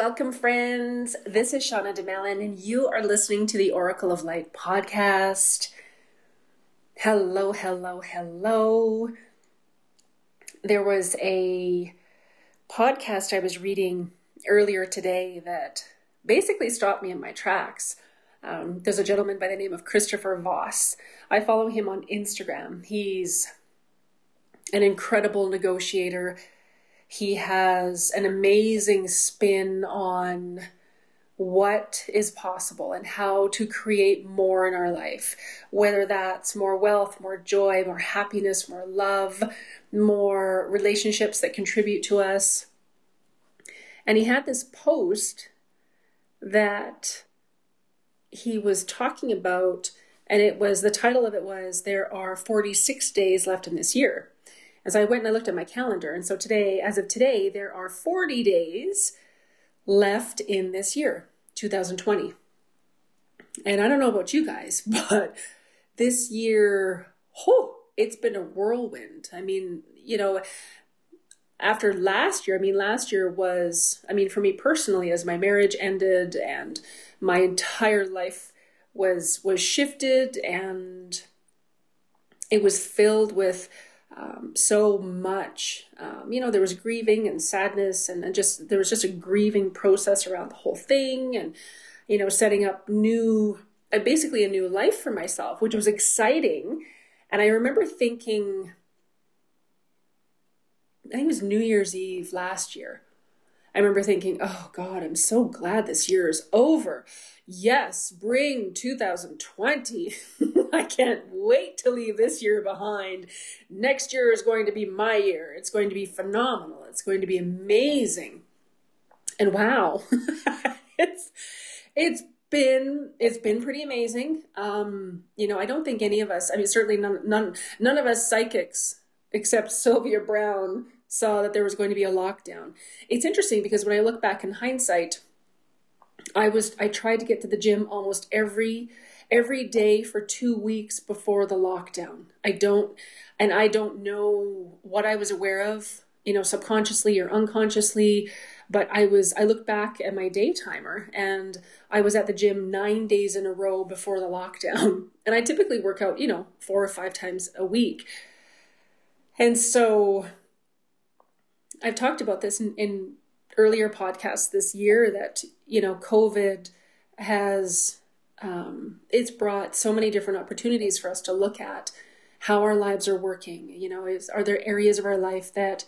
welcome, friends. This is Shauna DeMelon, and you are listening to the Oracle of Light podcast. Hello, hello, hello. There was a podcast I was reading earlier today that basically stopped me in my tracks. Um, there's a gentleman by the name of Christopher Voss. I follow him on Instagram. He's an incredible negotiator he has an amazing spin on what is possible and how to create more in our life, whether that's more wealth, more joy, more happiness, more love, more relationships that contribute to us. And he had this post that he was talking about, and it was the title of it was There Are 46 Days Left in This Year as I went and I looked at my calendar. And so today, as of today, there are 40 days left in this year, 2020. And I don't know about you guys, but this year, oh, it's been a whirlwind. I mean, you know, after last year, I mean, last year was, I mean, for me personally, as my marriage ended and my entire life was was shifted and it was filled with um, so much. Um, you know, there was grieving and sadness, and, and just there was just a grieving process around the whole thing, and you know, setting up new, uh, basically a new life for myself, which was exciting. And I remember thinking, I think it was New Year's Eve last year. I remember thinking, oh God, I'm so glad this year is over. Yes, bring 2020. I can't wait to leave this year behind. Next year is going to be my year. It's going to be phenomenal. It's going to be amazing. And wow, it's it's been it's been pretty amazing. Um, you know, I don't think any of us, I mean certainly none none none of us psychics except Sylvia Browne saw that there was going to be a lockdown. It's interesting because when I look back in hindsight, I was I tried to get to the gym almost every every day for 2 weeks before the lockdown. I don't and I don't know what I was aware of, you know, subconsciously or unconsciously, but I was I look back at my day timer and I was at the gym 9 days in a row before the lockdown. And I typically work out, you know, 4 or 5 times a week. And so I've talked about this in, in earlier podcasts this year that you know COVID has um, it's brought so many different opportunities for us to look at how our lives are working. You know, is are there areas of our life that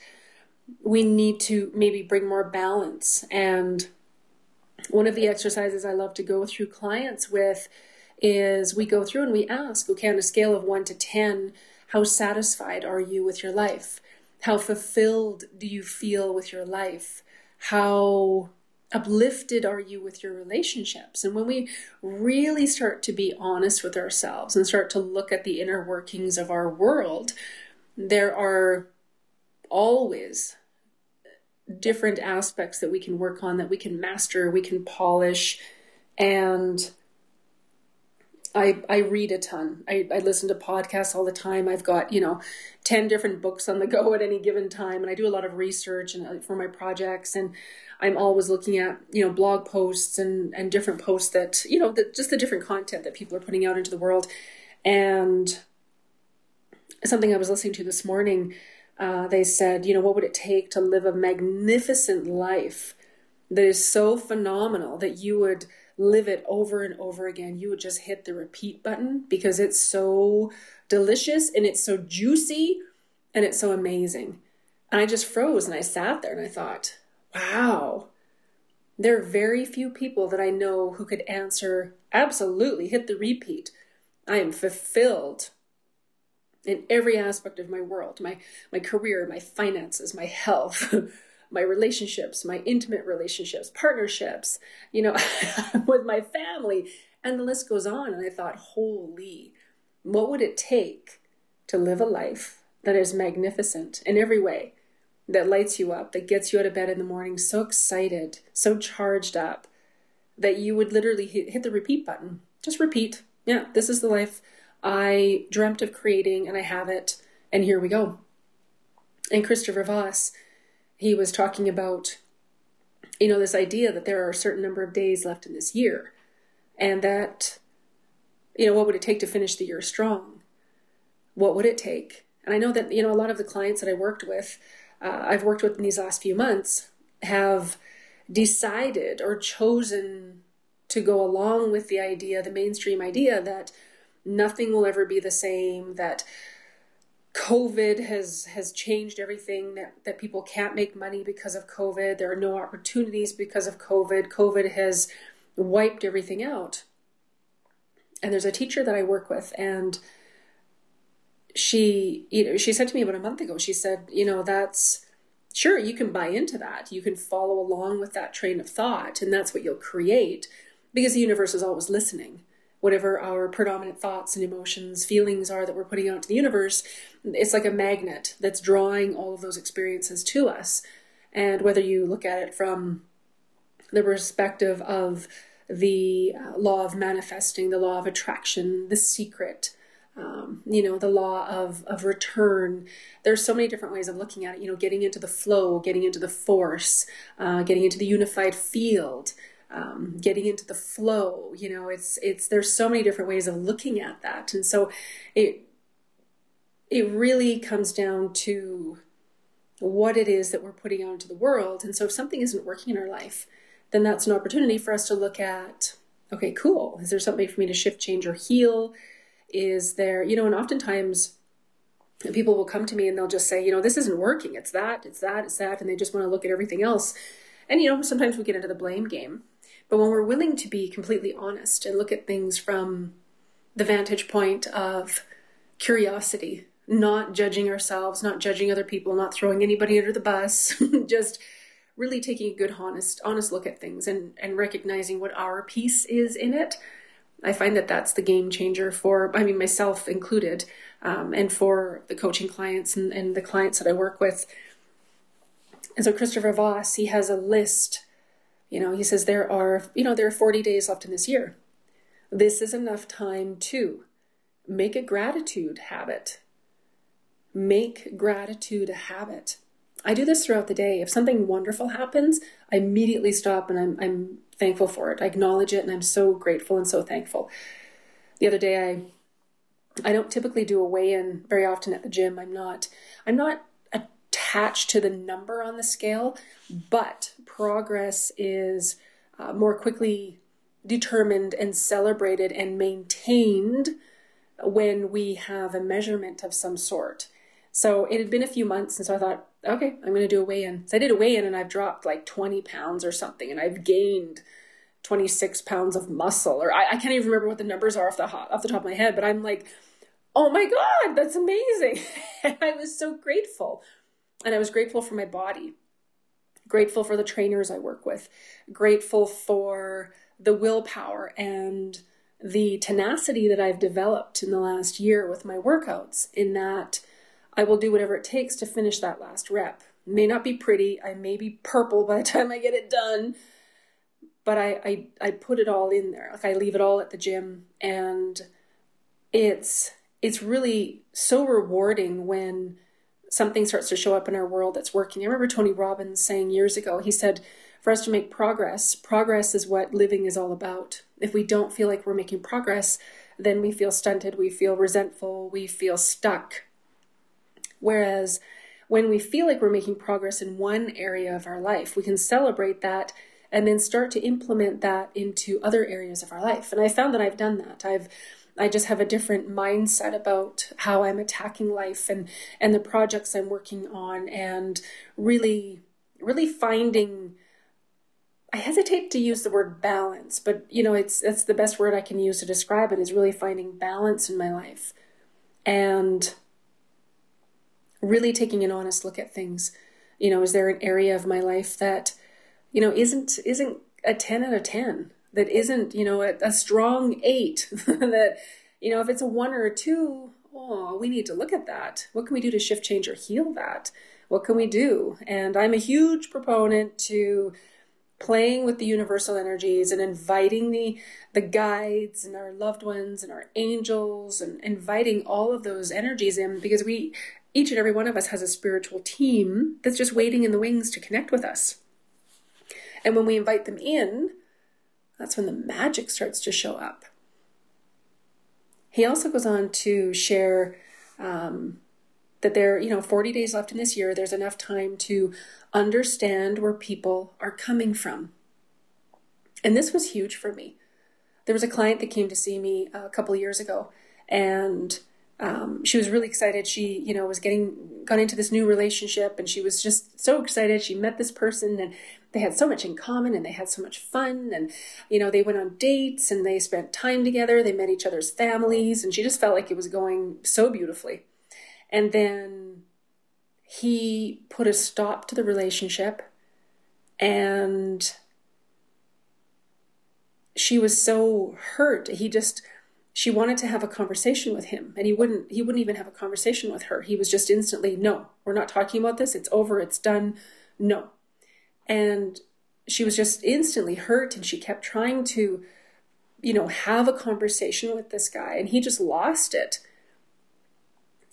we need to maybe bring more balance? And one of the exercises I love to go through clients with is we go through and we ask, okay, on a scale of one to ten, how satisfied are you with your life? How fulfilled do you feel with your life? How uplifted are you with your relationships? And when we really start to be honest with ourselves and start to look at the inner workings of our world, there are always different aspects that we can work on, that we can master, we can polish, and I, I read a ton. I, I listen to podcasts all the time. I've got, you know, 10 different books on the go at any given time. And I do a lot of research and uh, for my projects. And I'm always looking at, you know, blog posts and, and different posts that, you know, just the different content that people are putting out into the world. And something I was listening to this morning, uh, they said, you know, what would it take to live a magnificent life that is so phenomenal that you would – live it over and over again, you would just hit the repeat button because it's so delicious and it's so juicy and it's so amazing. And I just froze and I sat there and I thought, wow, there are very few people that I know who could answer absolutely, hit the repeat. I am fulfilled in every aspect of my world my my career my finances my health my relationships, my intimate relationships, partnerships, you know, with my family, and the list goes on. And I thought, holy, what would it take to live a life that is magnificent in every way, that lights you up, that gets you out of bed in the morning so excited, so charged up, that you would literally hit the repeat button. Just repeat. Yeah, this is the life I dreamt of creating, and I have it, and here we go. And Christopher Voss, he was talking about you know, this idea that there are a certain number of days left in this year and that, you know, what would it take to finish the year strong? What would it take? And I know that, you know, a lot of the clients that I worked with, uh, I've worked with in these last few months have decided or chosen to go along with the idea, the mainstream idea that nothing will ever be the same, that COVID has has changed everything that, that people can't make money because of COVID. There are no opportunities because of COVID. COVID has wiped everything out. And there's a teacher that I work with and she you know she said to me about a month ago, she said, you know, that's sure you can buy into that. You can follow along with that train of thought and that's what you'll create because the universe is always listening whatever our predominant thoughts and emotions, feelings are that we're putting out to the universe, it's like a magnet that's drawing all of those experiences to us. And whether you look at it from the perspective of the uh, law of manifesting, the law of attraction, the secret, um, you know, the law of, of return. There's so many different ways of looking at it, you know, getting into the flow, getting into the force, uh, getting into the unified field um, getting into the flow you know it's it's there's so many different ways of looking at that and so it it really comes down to what it is that we're putting out into the world and so if something isn't working in our life then that's an opportunity for us to look at okay cool. Is there something for me to shift change or heal? Is there you know and oftentimes people will come to me and they'll just say you know this isn't working. It's that it's that it's that and they just want to look at everything else. And you know sometimes we get into the blame game. But when we're willing to be completely honest and look at things from the vantage point of curiosity, not judging ourselves, not judging other people, not throwing anybody under the bus, just really taking a good honest honest look at things and and recognizing what our piece is in it i find that that's the game changer for i mean myself included um, and for the coaching clients and, and the clients that i work with and so christopher voss he has a list you know, he says there are, you know, there are 40 days left in this year. This is enough time to make a gratitude habit. Make gratitude a habit. I do this throughout the day. If something wonderful happens, I immediately stop and I'm, I'm thankful for it. I acknowledge it and I'm so grateful and so thankful. The other day I I don't typically do a weigh-in very often at the gym. I'm not I'm not attached to the number on the scale, but progress is uh, more quickly determined and celebrated and maintained when we have a measurement of some sort. So it had been a few months, and so I thought, okay, I'm going to do a weigh in. So I did a weigh in, and I've dropped like 20 pounds or something, and I've gained 26 pounds of muscle, or I, I can't even remember what the numbers are off the off the top of my head, but I'm like, oh my god, that's amazing! and I was so grateful, and I was grateful for my body grateful for the trainers I work with, grateful for the willpower and the tenacity that I've developed in the last year with my workouts, in that I will do whatever it takes to finish that last rep. It may not be pretty, I may be purple by the time I get it done, but I, I, I put it all in there. Like I leave it all at the gym and it's it's really so rewarding when something starts to show up in our world that's working. I remember Tony Robbins saying years ago, he said, for us to make progress, progress is what living is all about. If we don't feel like we're making progress, then we feel stunted, we feel resentful, we feel stuck. Whereas when we feel like we're making progress in one area of our life, we can celebrate that and then start to implement that into other areas of our life. And I found that I've done that. I've I just have a different mindset about how I'm attacking life and and the projects I'm working on and really really finding I hesitate to use the word balance, but you know, it's that's the best word I can use to describe it is really finding balance in my life and really taking an honest look at things. You know, is there an area of my life that, you know, isn't isn't a 10 out of 10? that isn't, you know, a, a strong eight, that, you know, if it's a one or a two, oh, we need to look at that. What can we do to shift, change, or heal that? What can we do? And I'm a huge proponent to playing with the universal energies and inviting the the guides and our loved ones and our angels and inviting all of those energies in because we each and every one of us has a spiritual team that's just waiting in the wings to connect with us And when we invite them in, that's when the magic starts to show up. He also goes on to share um, that there, you know, 40 days left in this year, there's enough time to understand where people are coming from. And this was huge for me. There was a client that came to see me a couple years ago, and um, she was really excited. She, you know, was getting got into this new relationship, and she was just so excited. She met this person, and they had so much in common, and they had so much fun, and you know, they went on dates, and they spent time together. They met each other's families, and she just felt like it was going so beautifully. And then he put a stop to the relationship, and she was so hurt. He just she wanted to have a conversation with him and he wouldn't he wouldn't even have a conversation with her. He was just instantly, "No, we're not talking about this. It's over. It's done. No." And she was just instantly hurt and she kept trying to you know, have a conversation with this guy and he just lost it.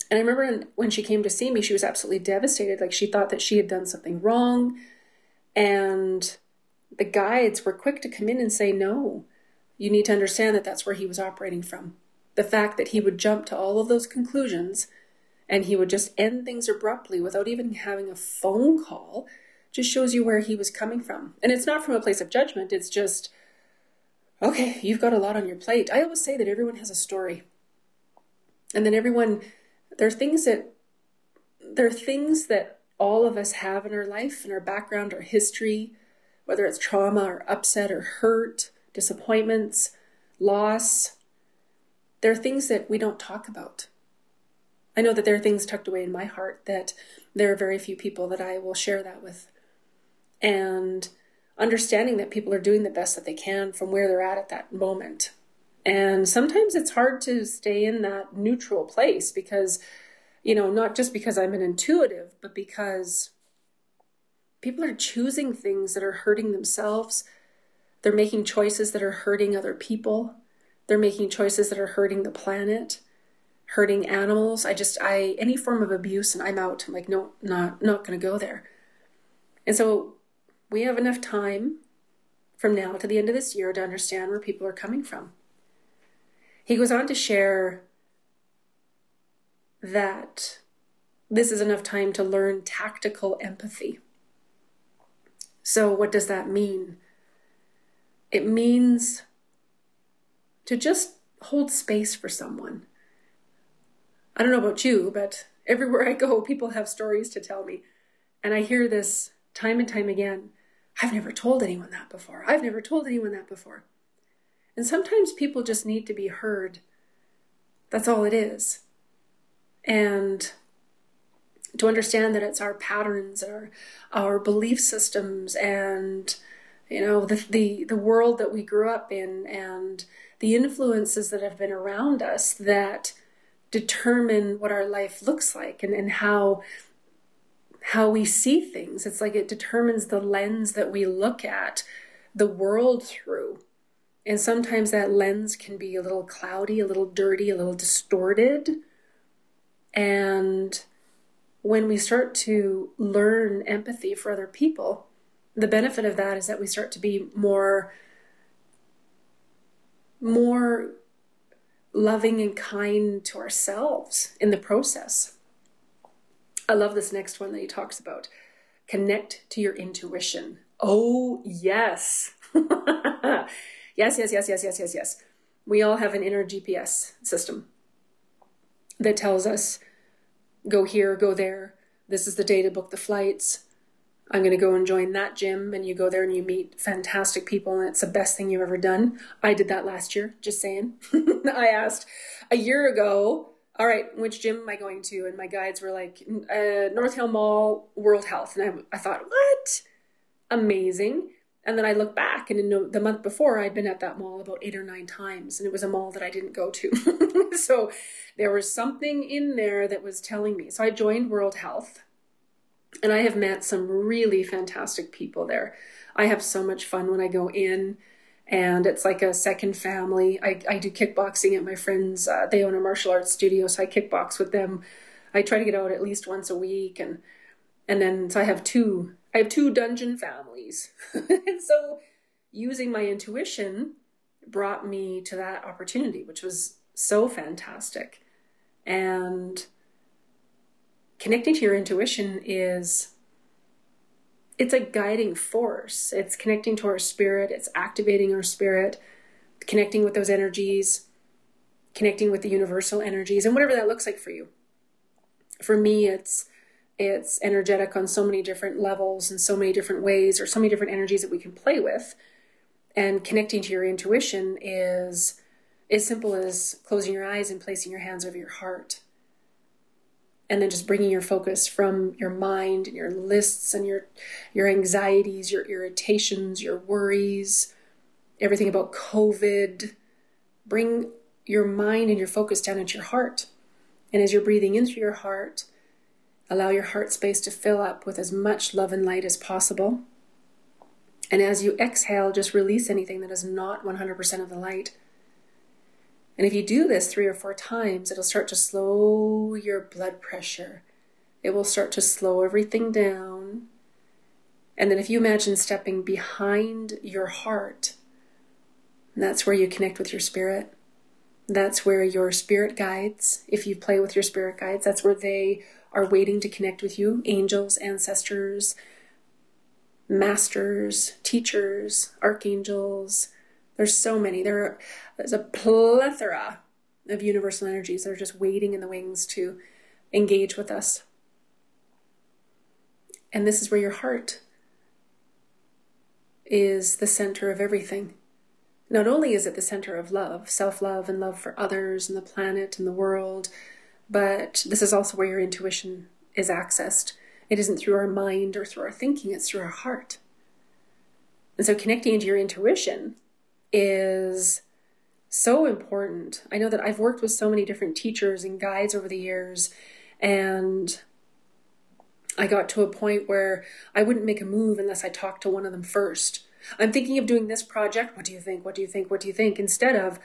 And I remember when she came to see me, she was absolutely devastated. Like she thought that she had done something wrong. And the guides were quick to come in and say, no, you need to understand that that's where he was operating from. The fact that he would jump to all of those conclusions and he would just end things abruptly without even having a phone call just shows you where he was coming from. And it's not from a place of judgment, it's just, okay, you've got a lot on your plate. I always say that everyone has a story. And then everyone, there are things that, there are things that all of us have in our life, in our background, our history, whether it's trauma or upset or hurt, disappointments, loss. There are things that we don't talk about. I know that there are things tucked away in my heart that there are very few people that I will share that with. And understanding that people are doing the best that they can from where they're at at that moment. And sometimes it's hard to stay in that neutral place because, you know, not just because I'm an intuitive, but because people are choosing things that are hurting themselves. They're making choices that are hurting other people. They're making choices that are hurting the planet, hurting animals. I just, I, any form of abuse, and I'm out. I'm like, no, not, not going to go there. And so we have enough time from now to the end of this year to understand where people are coming from. He goes on to share that this is enough time to learn tactical empathy. So, what does that mean? It means to just hold space for someone. I don't know about you, but everywhere I go, people have stories to tell me. And I hear this time and time again. I've never told anyone that before. I've never told anyone that before. And sometimes people just need to be heard. That's all it is. And to understand that it's our patterns, our our belief systems, and you know the the the world that we grew up in, and the influences that have been around us that determine what our life looks like and, and how how we see things. It's like it determines the lens that we look at the world through. And sometimes that lens can be a little cloudy, a little dirty, a little distorted. And when we start to learn empathy for other people, the benefit of that is that we start to be more more loving and kind to ourselves in the process. I love this next one that he talks about. Connect to your intuition. Oh, yes. yes, yes, yes, yes, yes, yes, yes. We all have an inner GPS system that tells us go here, go there. This is the day to book the flights. I'm going to go and join that gym. And you go there and you meet fantastic people, and it's the best thing you've ever done. I did that last year, just saying. I asked a year ago, all right, which gym am I going to? And my guides were like, uh, North Hill Mall, World Health. And I, I thought, what? Amazing. And then I look back, and in the month before, I'd been at that mall about eight or nine times, and it was a mall that I didn't go to. so there was something in there that was telling me. So I joined World Health, and I have met some really fantastic people there. I have so much fun when I go in, and it's like a second family. I, I do kickboxing at my friends. Uh, they own a martial arts studio, so I kickbox with them. I try to get out at least once a week, and and then so I have two I have two dungeon families. and so using my intuition brought me to that opportunity, which was so fantastic. And connecting to your intuition is it's a guiding force. It's connecting to our spirit, it's activating our spirit, connecting with those energies, connecting with the universal energies and whatever that looks like for you. For me, it's it's energetic on so many different levels and so many different ways or so many different energies that we can play with and connecting to your intuition is as simple as closing your eyes and placing your hands over your heart and then just bringing your focus from your mind and your lists and your your anxieties your irritations your worries everything about covid bring your mind and your focus down into your heart and as you're breathing in through your heart Allow your heart space to fill up with as much love and light as possible. And as you exhale, just release anything that is not 100% of the light. And if you do this three or four times, it'll start to slow your blood pressure. It will start to slow everything down. And then if you imagine stepping behind your heart, that's where you connect with your spirit. That's where your spirit guides, if you play with your spirit guides, that's where they are waiting to connect with you angels, ancestors, masters, teachers, archangels. There's so many. There, there's a plethora of universal energies that are just waiting in the wings to engage with us. And this is where your heart is the center of everything. Not only is it the center of love, self love, and love for others and the planet and the world, but this is also where your intuition is accessed. It isn't through our mind or through our thinking, it's through our heart. And so connecting into your intuition is so important. I know that I've worked with so many different teachers and guides over the years, and I got to a point where I wouldn't make a move unless I talked to one of them first. I'm thinking of doing this project. What do you think? What do you think? What do you think? Instead of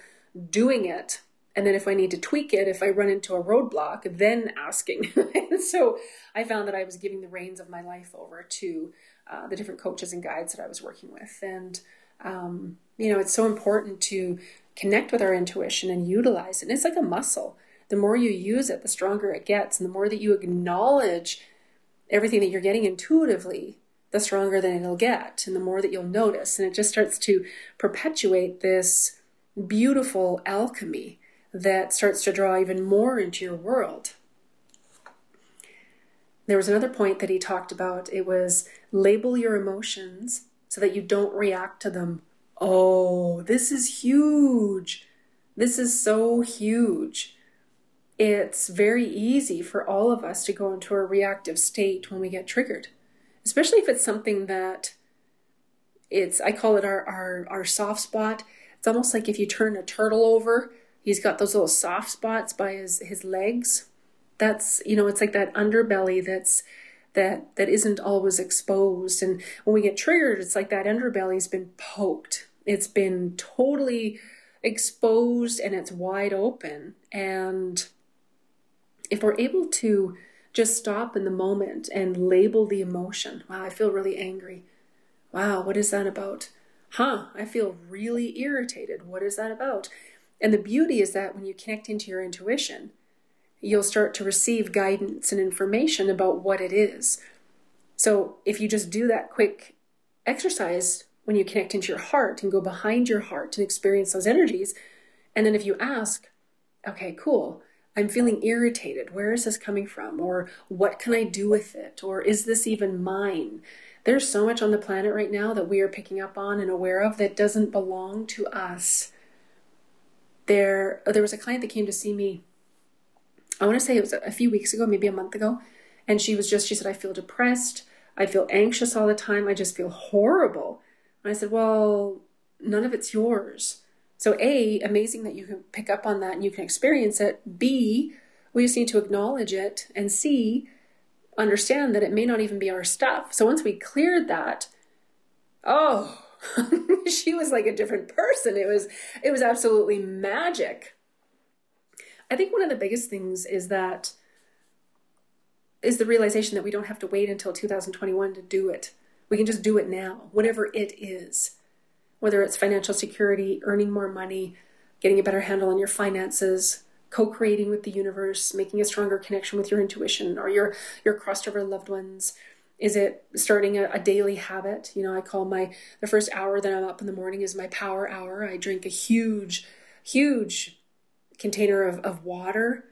doing it and then if I need to tweak it, if I run into a roadblock, then asking. so I found that I was giving the reins of my life over to uh, the different coaches and guides that I was working with. And, um, you know, it's so important to connect with our intuition and utilize it. And it's like a muscle. The more you use it, the stronger it gets. And the more that you acknowledge everything that you're getting intuitively, the stronger then it'll get. And the more that you'll notice. And it just starts to perpetuate this beautiful alchemy that starts to draw even more into your world. There was another point that he talked about. It was label your emotions so that you don't react to them. Oh, this is huge. This is so huge. It's very easy for all of us to go into a reactive state when we get triggered, especially if it's something that it's, I call it our, our, our soft spot. It's almost like if you turn a turtle over He's got those little soft spots by his his legs. That's you know, it's like that underbelly that's that that isn't always exposed. And when we get triggered, it's like that underbelly's been poked. It's been totally exposed and it's wide open. And if we're able to just stop in the moment and label the emotion, wow, I feel really angry. Wow, what is that about? Huh, I feel really irritated. What is that about? And the beauty is that when you connect into your intuition, you'll start to receive guidance and information about what it is. So if you just do that quick exercise when you connect into your heart and go behind your heart and experience those energies, and then if you ask, okay, cool, I'm feeling irritated. Where is this coming from? Or what can I do with it? Or is this even mine? There's so much on the planet right now that we are picking up on and aware of that doesn't belong to us there there was a client that came to see me i want to say it was a few weeks ago maybe a month ago and she was just she said i feel depressed. I feel anxious all the time. I just feel horrible. And i said well none of it's yours. So a amazing that you can pick up on that and you can experience it. B we just need to acknowledge it. And c understand that it may not even be our stuff. So once we cleared that oh she was like a different person. It was it was absolutely magic. I think one of the biggest things is that is the realization that we don't have to wait until 2021 to do it. We can just do it now, whatever it is. Whether it's financial security, earning more money, getting a better handle on your finances, co-creating with the universe, making a stronger connection with your intuition or your your crossed over loved ones. Is it starting a, a, daily habit? You know, I call my the first hour that I'm up in the morning is my power hour. I drink a huge, huge container of, of water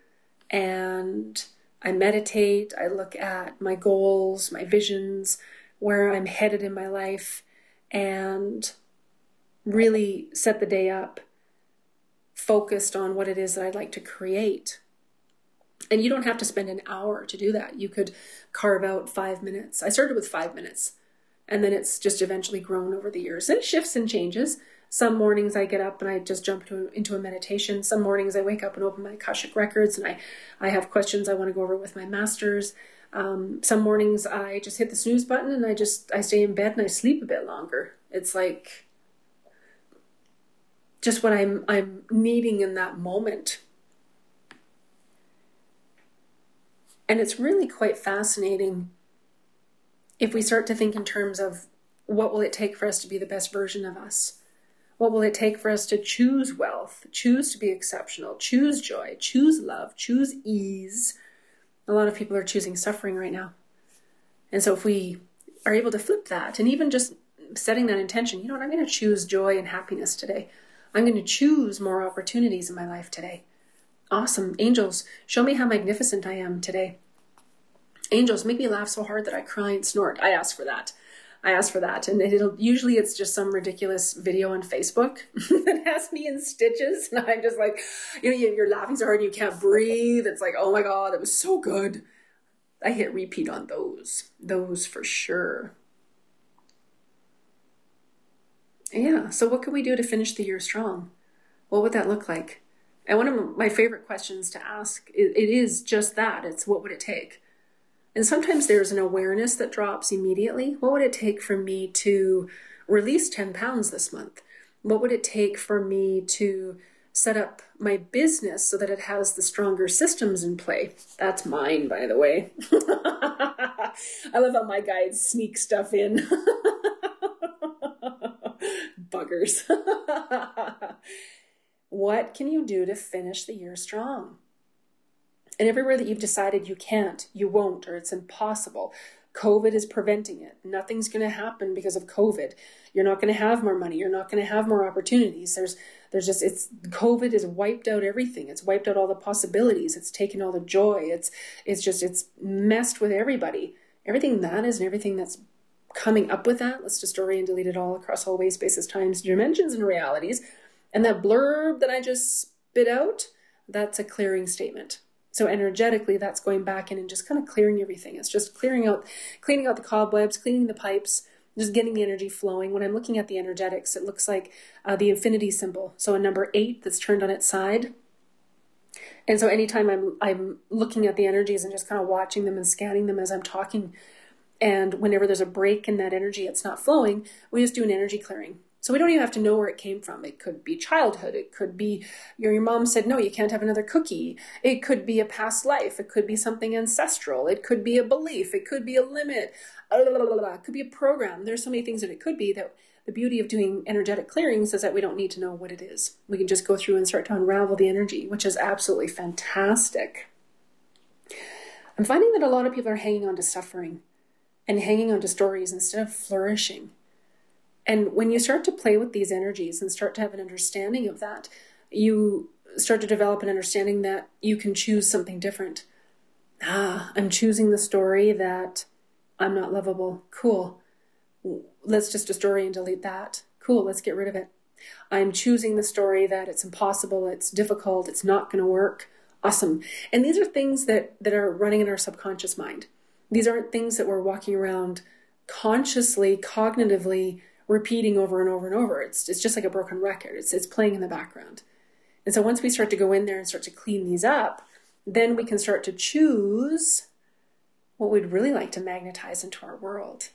and I meditate. I look at my goals, my visions, where I'm headed in my life, and really set the day up focused on what it is that I'd like to create. And you don't have to spend an hour to do that. You could carve out five minutes. I started with five minutes, and then it's just eventually grown over the years. And it shifts and changes. Some mornings I get up and I just jump to, into a meditation. Some mornings I wake up and open my Akashic records and I, I have questions I want to go over with my masters. Um, some mornings I just hit the snooze button and I just I stay in bed and I sleep a bit longer. It's like just what I'm I'm needing in that moment. And it's really quite fascinating if we start to think in terms of what will it take for us to be the best version of us? What will it take for us to choose wealth, choose to be exceptional, choose joy, choose love, choose ease? A lot of people are choosing suffering right now. And so if we are able to flip that and even just setting that intention, you know what, I'm going to choose joy and happiness today. I'm going to choose more opportunities in my life today. Awesome. Angels, show me how magnificent I am today. Angels, make me laugh so hard that I cry and snort. I ask for that. I ask for that. And it'll usually it's just some ridiculous video on Facebook that has me in stitches. And I'm just like, you know, you're laughing so hard and you can't breathe. It's like, oh my God, it was so good. I hit repeat on those. Those for sure. Yeah. So, what can we do to finish the year strong? What would that look like? And one of my favorite questions to ask it is just that. It's what would it take? And sometimes there's an awareness that drops immediately. What would it take for me to release 10 pounds this month? What would it take for me to set up my business so that it has the stronger systems in play? That's mine, by the way. I love how my guides sneak stuff in. buggers. what can you do to finish the year strong? And everywhere that you've decided you can't, you won't, or it's impossible, COVID is preventing it. Nothing's going to happen because of COVID. You're not going to have more money. You're not going to have more opportunities. There's, there's just, it's, COVID has wiped out everything. It's wiped out all the possibilities. It's taken all the joy. It's, it's just, it's messed with everybody. Everything that is and everything that's coming up with that. Let's just and delete it all across all ways, spaces, times, dimensions, and realities. And that blurb that I just spit out, that's a clearing statement. So energetically, that's going back in and just kind of clearing everything. It's just clearing out, cleaning out the cobwebs, cleaning the pipes, just getting the energy flowing. When I'm looking at the energetics, it looks like uh, the infinity symbol. So a number eight that's turned on its side. And so anytime I'm I'm looking at the energies and just kind of watching them and scanning them as I'm talking, and whenever there's a break in that energy, it's not flowing, we just do an energy clearing. So we don't even have to know where it came from. It could be childhood. It could be your, your mom said, no, you can't have another cookie. It could be a past life. It could be something ancestral. It could be a belief. It could be a limit. It could be a program. There's so many things that it could be that the beauty of doing energetic clearings is that we don't need to know what it is. We can just go through and start to unravel the energy, which is absolutely fantastic. I'm finding that a lot of people are hanging on to suffering and hanging on to stories instead of flourishing. And when you start to play with these energies and start to have an understanding of that, you start to develop an understanding that you can choose something different. Ah, I'm choosing the story that I'm not lovable. Cool. Let's just destroy and delete that. Cool, let's get rid of it. I'm choosing the story that it's impossible, it's difficult, it's not going to work. Awesome. And these are things that that are running in our subconscious mind. These aren't things that we're walking around consciously, cognitively repeating over and over and over. It's, it's just like a broken record. It's, it's playing in the background. And so once we start to go in there and start to clean these up, then we can start to choose what we'd really like to magnetize into our world.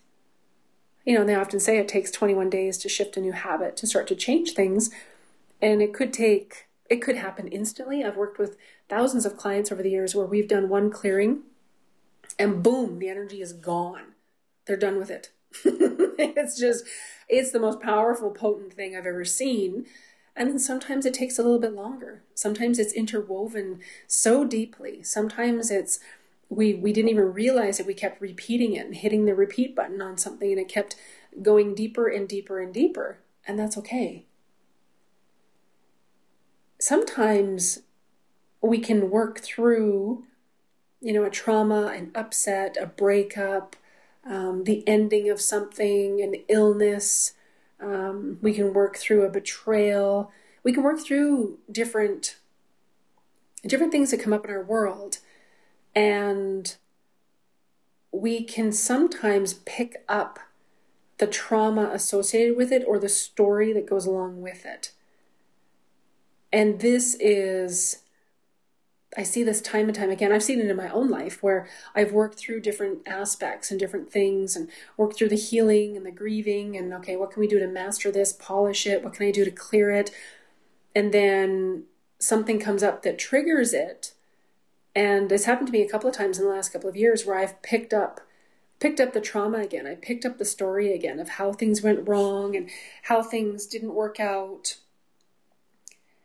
You know, they often say it takes 21 days to shift a new habit, to start to change things. And it could take, it could happen instantly. I've worked with thousands of clients over the years where we've done one clearing and boom, the energy is gone. They're done with it. it's just, it's the most powerful, potent thing I've ever seen. And then sometimes it takes a little bit longer. Sometimes it's interwoven so deeply. Sometimes it's we we didn't even realize it. We kept repeating it and hitting the repeat button on something, and it kept going deeper and deeper and deeper. And that's okay. Sometimes we can work through, you know, a trauma, an upset, a breakup, um, the ending of something, an illness. Um, we can work through a betrayal. We can work through different different things that come up in our world, and we can sometimes pick up the trauma associated with it or the story that goes along with it. And this is I see this time and time again. I've seen it in my own life where I've worked through different aspects and different things and worked through the healing and the grieving and okay, what can we do to master this, polish it? What can I do to clear it? And then something comes up that triggers it. And it's happened to me a couple of times in the last couple of years where I've picked up picked up the trauma again. I picked up the story again of how things went wrong and how things didn't work out.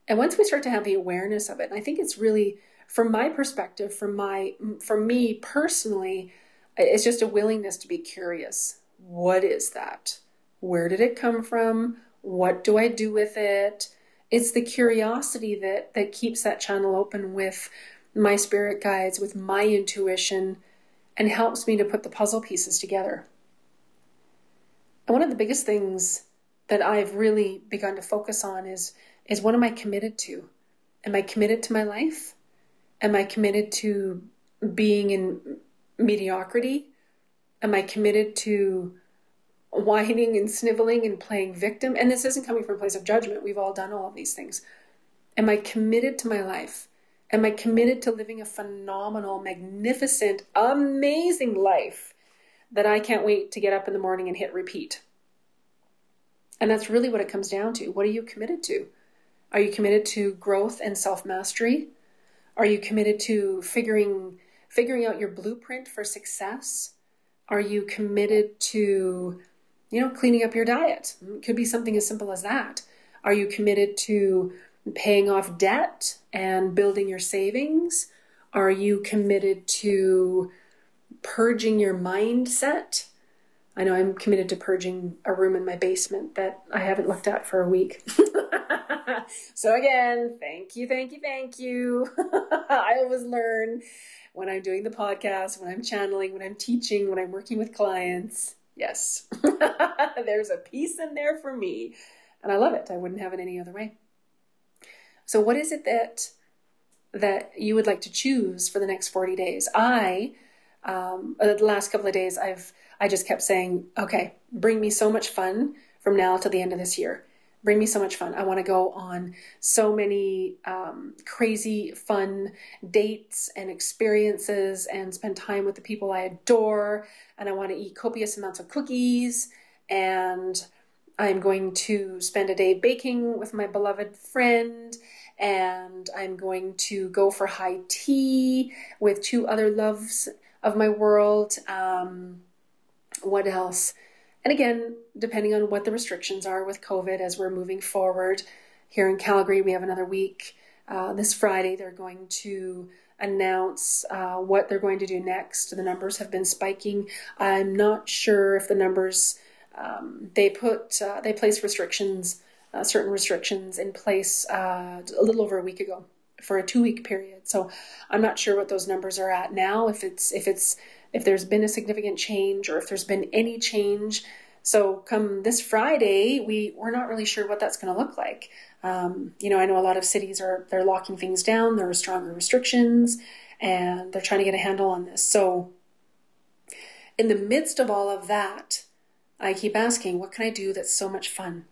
And once we start to have the awareness of it, I think it's really from my perspective, from my from me personally, it's just a willingness to be curious. What is that? Where did it come from? What do I do with it? It's the curiosity that that keeps that channel open with my spirit guides, with my intuition, and helps me to put the puzzle pieces together. And one of the biggest things that I've really begun to focus on is is what am I committed to? Am I committed to my life? Am I committed to being in mediocrity? Am I committed to whining and sniveling and playing victim? And this isn't coming from a place of judgment. We've all done all of these things. Am I committed to my life? Am I committed to living a phenomenal, magnificent, amazing life that I can't wait to get up in the morning and hit repeat? And that's really what it comes down to. What are you committed to? Are you committed to growth and self mastery? Are you committed to figuring figuring out your blueprint for success? Are you committed to you know cleaning up your diet? It could be something as simple as that. Are you committed to paying off debt and building your savings? Are you committed to purging your mindset? I know I'm committed to purging a room in my basement that I haven't looked at for a week. so again, thank you, thank you, thank you. I always learn when I'm doing the podcast, when I'm channeling, when I'm teaching, when I'm working with clients. Yes, there's a piece in there for me. And I love it. I wouldn't have it any other way. So what is it that that you would like to choose for the next 40 days? I um, the last couple of days I've I just kept saying, okay, bring me so much fun from now till the end of this year bring me so much fun. I want to go on so many um, crazy, fun dates and experiences and spend time with the people I adore. And I want to eat copious amounts of cookies. And I'm going to spend a day baking with my beloved friend. And I'm going to go for high tea with two other loves of my world. Um, what else? And again, depending on what the restrictions are with COVID as we're moving forward, here in Calgary, we have another week. Uh, this Friday, they're going to announce uh, what they're going to do next. The numbers have been spiking. I'm not sure if the numbers um, they put uh, they place restrictions, uh, certain restrictions in place uh, a little over a week ago for a two week period. So I'm not sure what those numbers are at now. If it's if it's if there's been a significant change or if there's been any change. So come this Friday, we we're not really sure what that's going to look like. Um, you know, I know a lot of cities are they're locking things down. There are stronger restrictions, and they're trying to get a handle on this. So, in the midst of all of that, I keep asking, what can I do that's so much fun?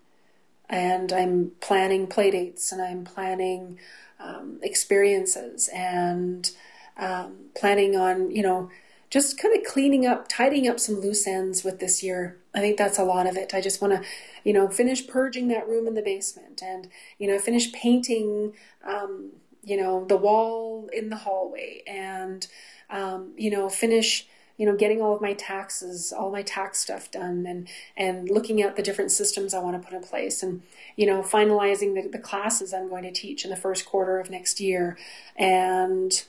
And I'm planning play dates, and I'm planning um, experiences, and um, planning on you know just kind of cleaning up, tidying up some loose ends with this year. I think that's a lot of it. I just want to, you know, finish purging that room in the basement and, you know, finish painting, um, you know, the wall in the hallway and, um, you know, finish, you know, getting all of my taxes, all my tax stuff done and, and looking at the different systems I want to put in place and, you know, finalizing the, the classes I'm going to teach in the first quarter of next year and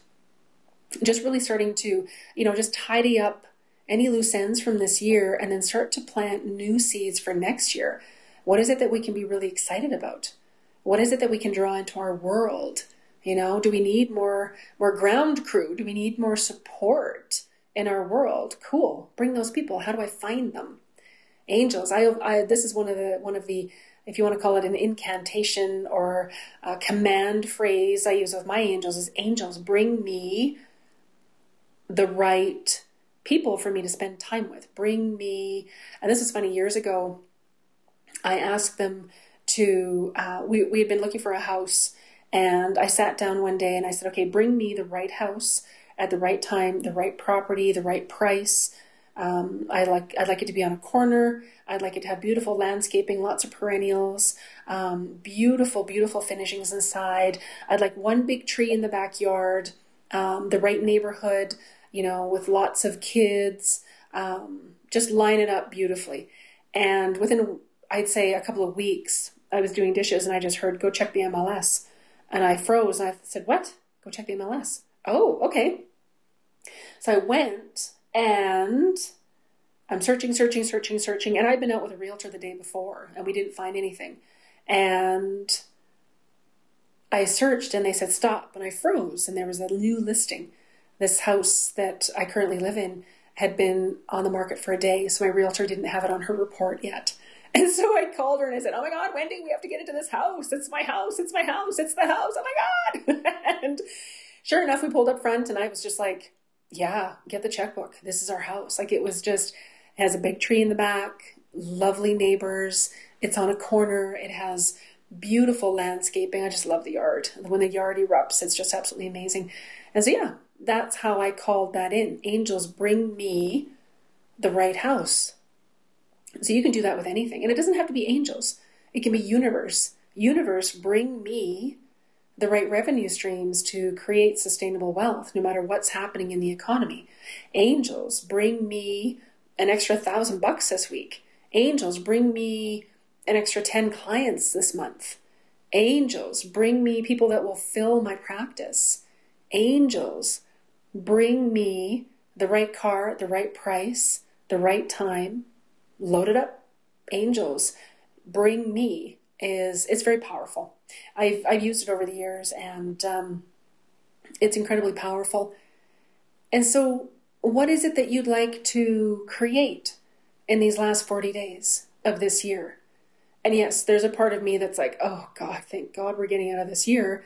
just really starting to, you know, just tidy up any loose ends from this year and then start to plant new seeds for next year. What is it that we can be really excited about? What is it that we can draw into our world? You know, do we need more more ground crew? Do we need more support in our world? Cool. Bring those people. How do I find them? Angels. I, I this is one of the one of the if you want to call it an incantation or a command phrase I use with my angels is angels bring me the right people for me to spend time with. Bring me, and this is funny, years ago, I asked them to, uh, we, we had been looking for a house and I sat down one day and I said, okay, bring me the right house at the right time, the right property, the right price. Um, I like I'd like it to be on a corner. I'd like it to have beautiful landscaping, lots of perennials, um, beautiful, beautiful finishings inside. I'd like one big tree in the backyard, um, the right neighborhood, you know, with lots of kids. Um, just line it up beautifully. And within, I'd say, a couple of weeks, I was doing dishes and I just heard, "Go check the MLS." And I froze and I said, What? Go check the MLS. Oh, okay. So I went and I'm searching, searching, searching, searching. And I'd been out with a realtor the day before and we didn't find anything. And I searched and they said stop. And I froze and there was a new listing. This house that I currently live in had been on the market for a day. So my realtor didn't have it on her report yet. And so I called her and I said, Oh my God, Wendy, we have to get into this house. It's my house. It's my house. It's the house. Oh my God. and sure enough, we pulled up front and I was just like, Yeah, get the checkbook. This is our house. Like it was just, it has a big tree in the back, lovely neighbors. It's on a corner. It has beautiful landscaping. I just love the yard. When the yard erupts, it's just absolutely amazing. And so, yeah, that's how I called that in. Angels bring me the right house. So you can do that with anything. And it doesn't have to be angels, it can be universe. Universe, bring me the right revenue streams to create sustainable wealth, no matter what's happening in the economy. Angels, bring me an extra thousand bucks this week. Angels, bring me an extra 10 clients this month. Angels, bring me people that will fill my practice. Angels, bring me the right car the right price, the right time, loaded up angels bring me is it's very powerful. I've I've used it over the years and um, it's incredibly powerful. And so, what is it that you'd like to create in these last forty days of this year? And yes, there's a part of me that's like, oh God, thank God we're getting out of this year.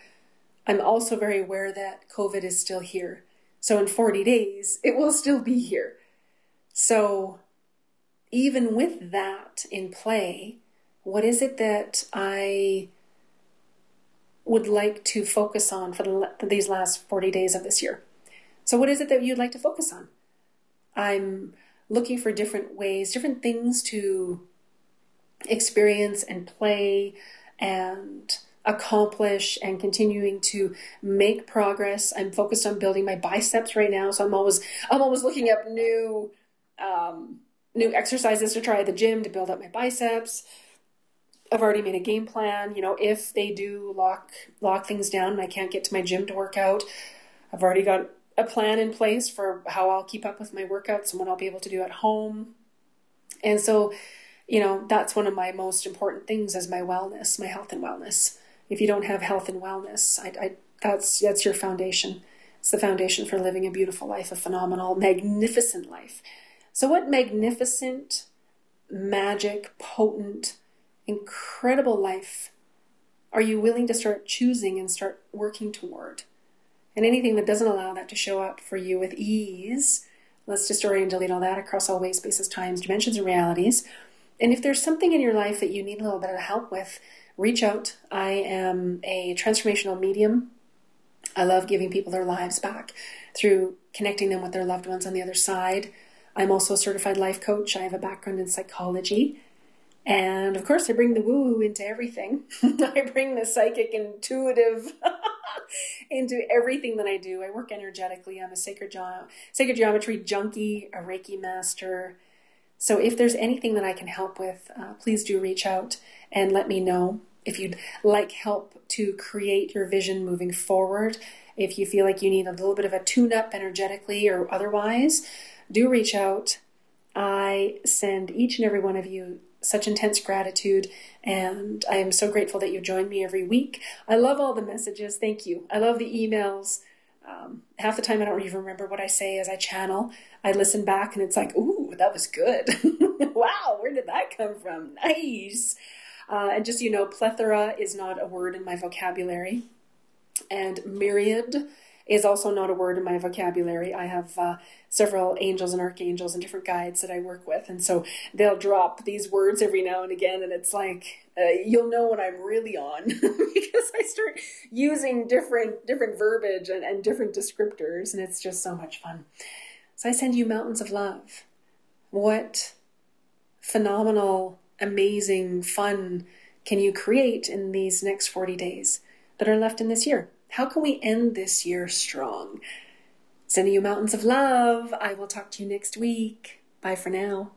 I'm also very aware that COVID is still here. So in 40 days, it will still be here. So even with that in play, what is it that I would like to focus on for, the, for these last 40 days of this year? So, what is it that you'd like to focus on? I'm looking for different ways, different things to experience and play and accomplish and continuing to make progress. I'm focused on building my biceps right now, so I'm always I'm always looking up new um, new exercises to try at the gym to build up my biceps. I've already made a game plan. You know, if they do lock lock things down and I can't get to my gym to work out, I've already got a plan in place for how I'll keep up with my workouts and what I'll be able to do at home. And so, you know, that's one of my most important things is my wellness, my health and wellness. If you don't have health and wellness, I, I that's that's your foundation. It's the foundation for living a beautiful life, a phenomenal, magnificent life. So, what magnificent, magic, potent, incredible life are you willing to start choosing and start working toward? And anything that doesn't allow that to show up for you with ease, let's destroy and delete all that across all ways, spaces, times, dimensions, and realities. And if there's something in your life that you need a little bit of help with, reach out. I am a transformational medium. I love giving people their lives back through connecting them with their loved ones on the other side I'm also a certified life coach. I have a background in psychology. And of course, I bring the woo woo into everything. I bring the psychic, intuitive into everything that I do. I work energetically. I'm a sacred, ge- sacred geometry junkie, a Reiki master. So if there's anything that I can help with, uh, please do reach out and let me know. If you'd like help to create your vision moving forward, if you feel like you need a little bit of a tune up energetically or otherwise, do reach out. I send each and every one of you such intense gratitude, and I am so grateful that you join me every week. I love all the messages. Thank you. I love the emails. Um, half the time, I don't even remember what I say as I channel. I listen back, and it's like, ooh, that was good. wow, where did that come from? Nice. Uh, and just you know, plethora is not a word in my vocabulary, and myriad is also not a word in my vocabulary. I have uh, several angels and archangels and different guides that I work with, and so they'll drop these words every now and again, and it's like uh, you'll know when I'm really on because I start using different different verbiage and, and different descriptors, and it's just so much fun. So I send you mountains of love. What phenomenal, amazing fun can you create in these next 40 days that are left in this year? How can we end this year strong? Sending you mountains of love. I will talk to you next week. Bye for now.